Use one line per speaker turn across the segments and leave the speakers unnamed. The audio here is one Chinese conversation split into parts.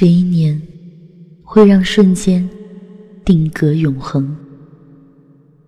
十一年，会让瞬间定格永恒。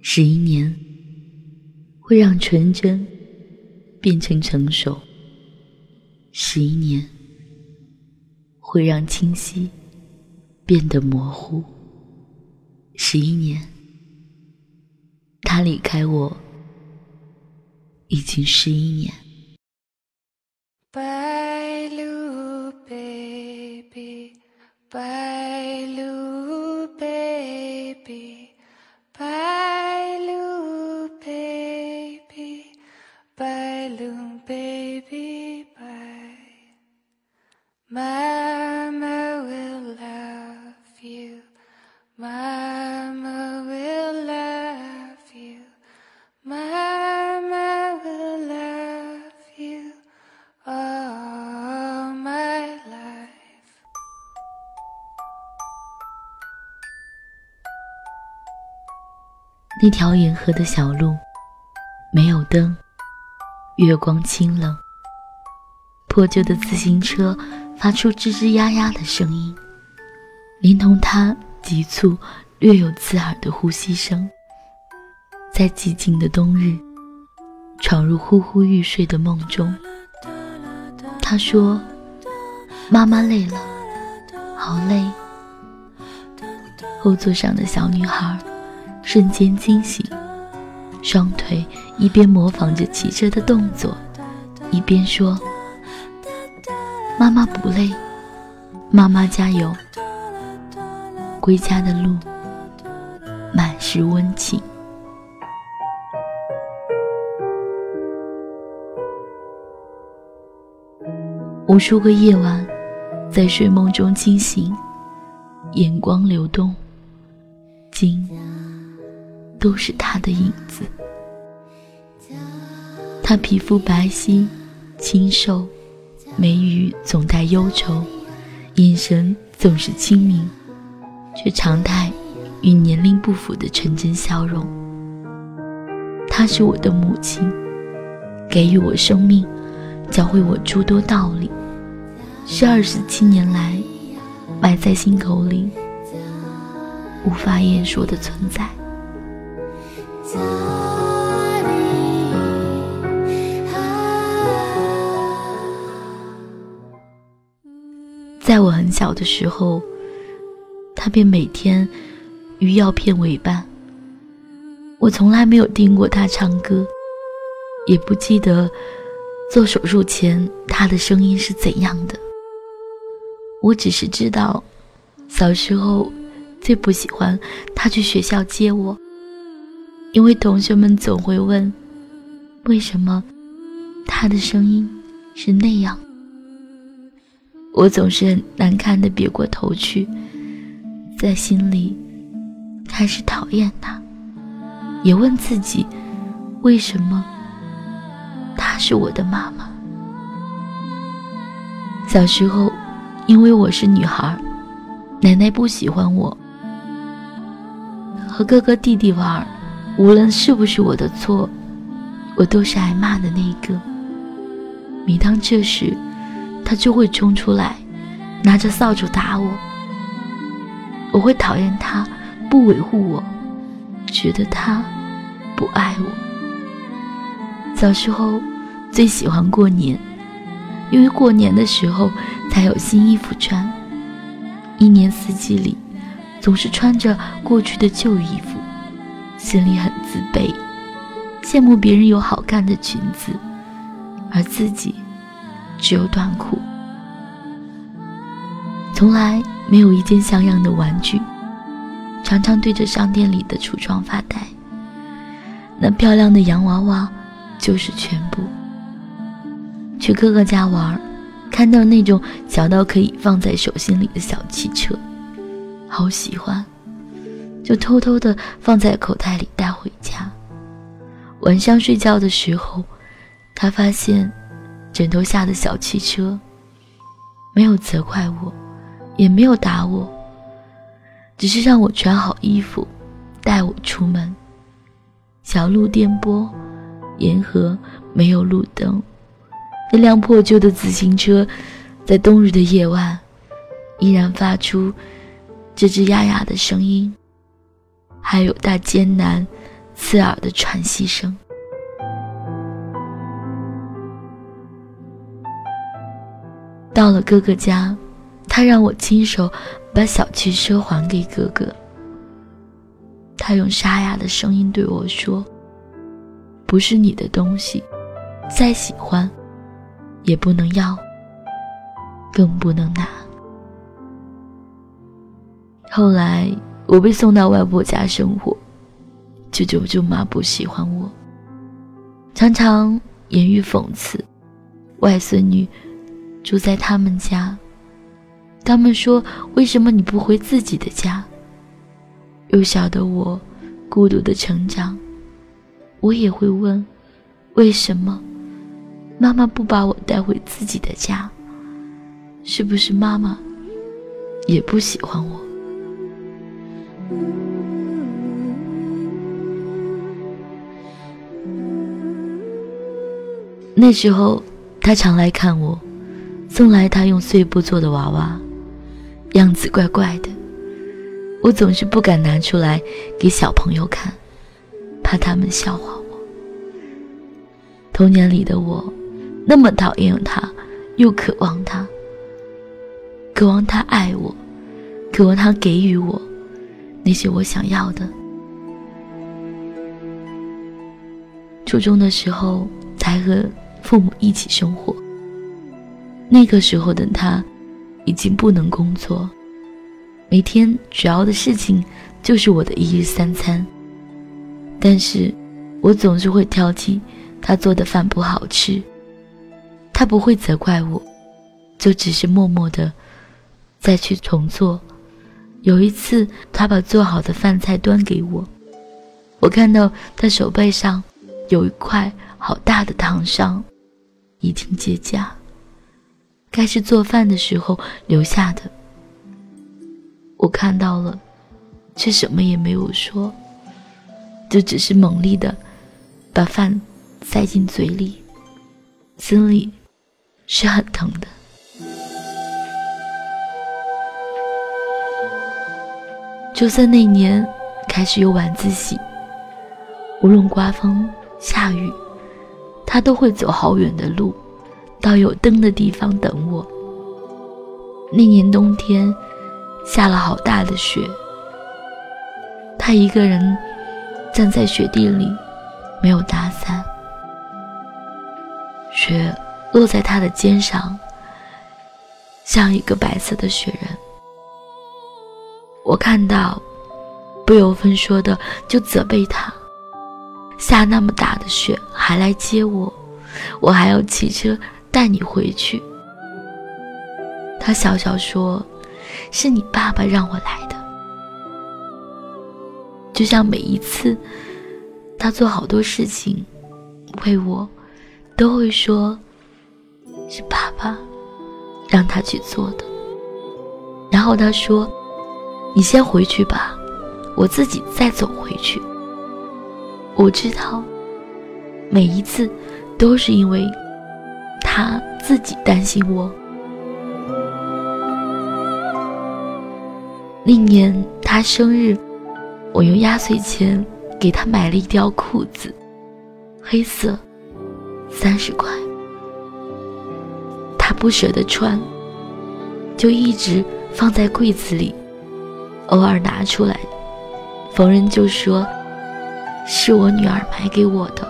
十一年，会让纯真变成成熟。十一年，会让清晰变得模糊。十一年，他离开我已经十一年。Bye. 那条沿河的小路，没有灯，月光清冷。破旧的自行车发出吱吱呀呀的声音，连同他急促、略有刺耳的呼吸声，在寂静的冬日，闯入呼呼欲睡的梦中。他说：“妈妈累了，好累。”后座上的小女孩。瞬间惊醒，双腿一边模仿着骑车的动作，一边说：“妈妈不累，妈妈加油。”归家的路满是温情。无数个夜晚，在睡梦中惊醒，眼光流动，惊。都是他的影子。他皮肤白皙、清瘦，眉宇总带忧愁，眼神总是清明，却常带与年龄不符的纯真笑容。她是我的母亲，给予我生命，教会我诸多道理，是二十七年来埋在心口里无法言说的存在。很小的时候，他便每天与药片为伴。我从来没有听过他唱歌，也不记得做手术前他的声音是怎样的。我只是知道，小时候最不喜欢他去学校接我。因为同学们总会问，为什么他的声音是那样？我总是难堪的别过头去，在心里开始讨厌他，也问自己，为什么她是我的妈妈？小时候，因为我是女孩，奶奶不喜欢我，和哥哥弟弟玩。无论是不是我的错，我都是挨骂的那一个。每当这时，他就会冲出来，拿着扫帚打我。我会讨厌他，不维护我，觉得他不爱我。小时候最喜欢过年，因为过年的时候才有新衣服穿，一年四季里总是穿着过去的旧衣服。心里很自卑，羡慕别人有好看的裙子，而自己只有短裤。从来没有一件像样的玩具，常常对着商店里的橱窗发呆。那漂亮的洋娃娃就是全部。去哥哥家玩，看到那种小到可以放在手心里的小汽车，好喜欢。就偷偷的放在口袋里带回家。晚上睡觉的时候，他发现枕头下的小汽车，没有责怪我，也没有打我，只是让我穿好衣服，带我出门。小路颠簸，沿河没有路灯，那辆破旧的自行车，在冬日的夜晚，依然发出吱吱呀呀的声音，还有他艰难、刺耳的喘息声。到了哥哥家，他让我亲手把小汽车还给哥哥。他用沙哑的声音对我说：“不是你的东西，再喜欢，也不能要，更不能拿。”后来我被送到外婆家生活，舅舅舅妈不喜欢我，常常言语讽刺，外孙女住在他们家。他们说：“为什么你不回自己的家？”幼小的我，孤独的成长，我也会问：为什么妈妈不把我带回自己的家？是不是妈妈也不喜欢我？那时候，他常来看我，送来他用碎布做的娃娃，样子怪怪的。我总是不敢拿出来给小朋友看，怕他们笑话我。童年里的我，那么讨厌他，又渴望他，渴望他爱我，渴望他给予我那些我想要的。初中的时候，才和父母一起生活。那个时候的他，已经不能工作。每天主要的事情就是我的一日三餐，但是，我总是会挑剔他做的饭不好吃。他不会责怪我，就只是默默的再去重做。有一次，他把做好的饭菜端给我，我看到他手背上有一块好大的烫伤，已经结痂，该是做饭的时候留下的。我看到了，却什么也没有说，就只是猛力的把饭塞进嘴里，心里是很疼的。周三那年开始有晚自习，无论刮风下雨，他都会走好远的路，到有灯的地方等我。那年冬天。下了好大的雪，他一个人站在雪地里，没有打伞。雪落在他的肩上，像一个白色的雪人。我看到，不由分说的就责备他：下那么大的雪还来接我，我还要骑车带你回去。他笑笑说。是你爸爸让我来的，就像每一次他做好多事情为我，都会说是爸爸让他去做的。然后他说：“你先回去吧，我自己再走回去。”我知道，每一次都是因为他自己担心我。那年他生日，我用压岁钱给他买了一条裤子，黑色，三十块。他不舍得穿，就一直放在柜子里，偶尔拿出来，逢人就说是我女儿买给我的，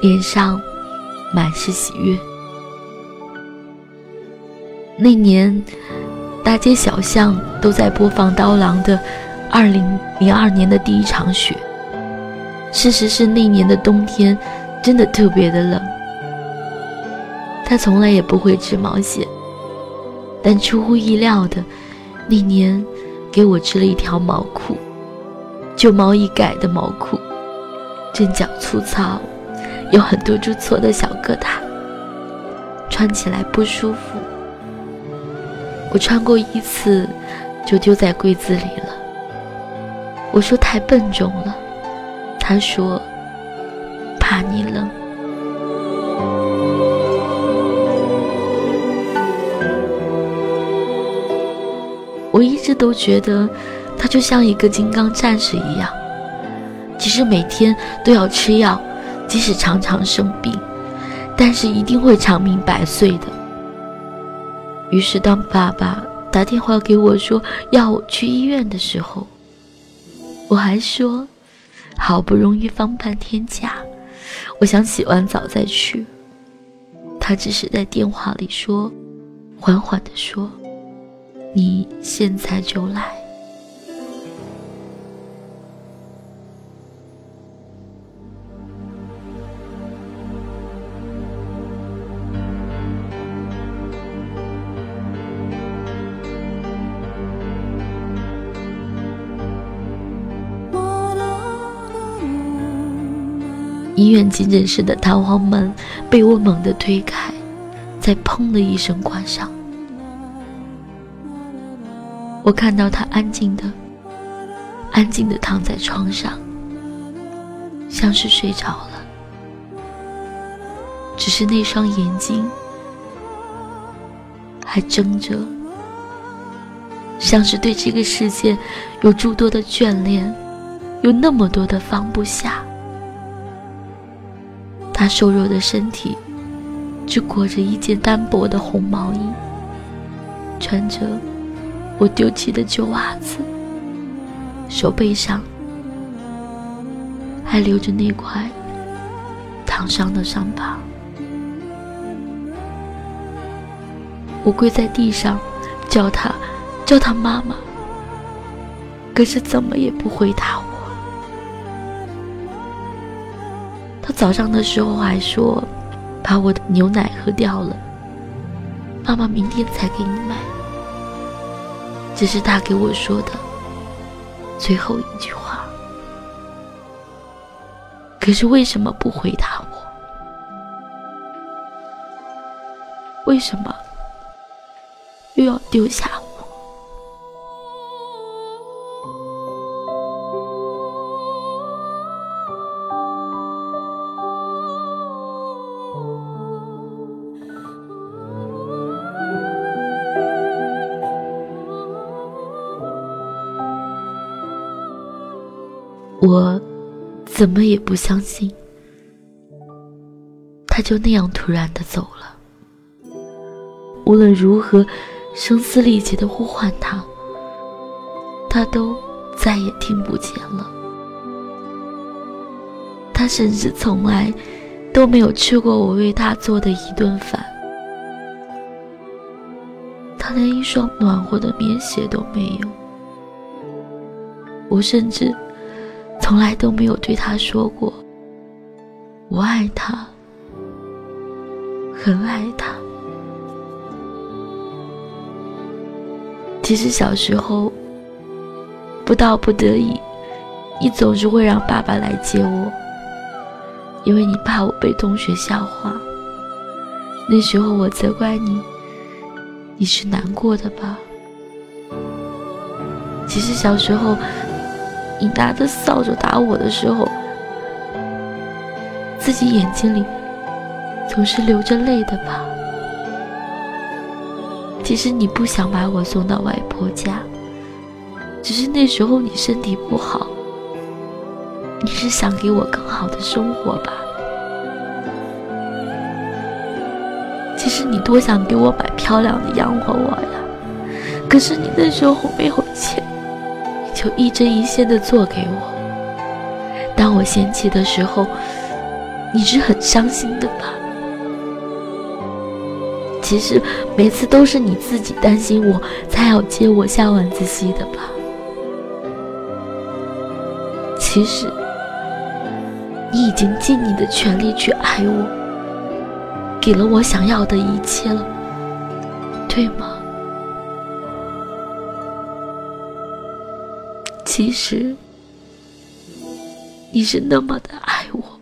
脸上满是喜悦。那年。大街小巷都在播放刀郎的《二零零二年的第一场雪》。事实是那年的冬天真的特别的冷。他从来也不会织毛线，但出乎意料的，那年给我织了一条毛裤，旧毛衣改的毛裤，针脚粗糙，有很多珠错的小疙瘩，穿起来不舒服。我穿过一次，就丢在柜子里了。我说太笨重了，他说怕你冷。我一直都觉得他就像一个金刚战士一样，即使每天都要吃药，即使常常生病，但是一定会长命百岁的。于是，当爸爸打电话给我说要我去医院的时候，我还说好不容易放半天假，我想洗完澡再去。他只是在电话里说，缓缓地说。你现在就来。医院急诊室的弹簧门被我猛地推开，再砰的一声关上。我看到他安静的、安静的躺在床上，像是睡着了。只是那双眼睛还睁着，像是对这个世界有诸多的眷恋，有那么多的放不下。他瘦弱的身体只裹着一件单薄的红毛衣，穿着。我丢弃的旧袜子，手背上还留着那块烫伤的伤疤。我跪在地上，叫他，叫他妈妈，可是怎么也不回答我。早上的时候还说，把我的牛奶喝掉了，妈妈明天才给你买。这是他给我说的最后一句话。可是为什么不回答我？为什么又要丢下我？怎么也不相信，他就那样突然的走了。无论如何声嘶力竭的呼唤他，他都再也听不见了。他甚至从来都没有吃过我为他做的一顿饭，他连一双暖和的棉鞋都没有。我甚至。从来都没有对他说过“我爱他，很爱他”。其实小时候，不到不得已，你总是会让爸爸来接我，因为你怕我被同学笑话。那时候我责怪你，你是难过的吧？其实小时候。你拿着扫帚打我的时候，自己眼睛里总是流着泪的吧？其实你不想把我送到外婆家，只是那时候你身体不好，你是想给我更好的生活吧？其实你多想给我买漂亮的洋娃娃呀，可是你那时候没有钱。就一针一线的做给我。当我嫌弃的时候，你是很伤心的吧？其实每次都是你自己担心我，才要接我下晚自习的吧？其实你已经尽你的全力去爱我，给了我想要的一切了，对吗？其实，你是那么的爱我。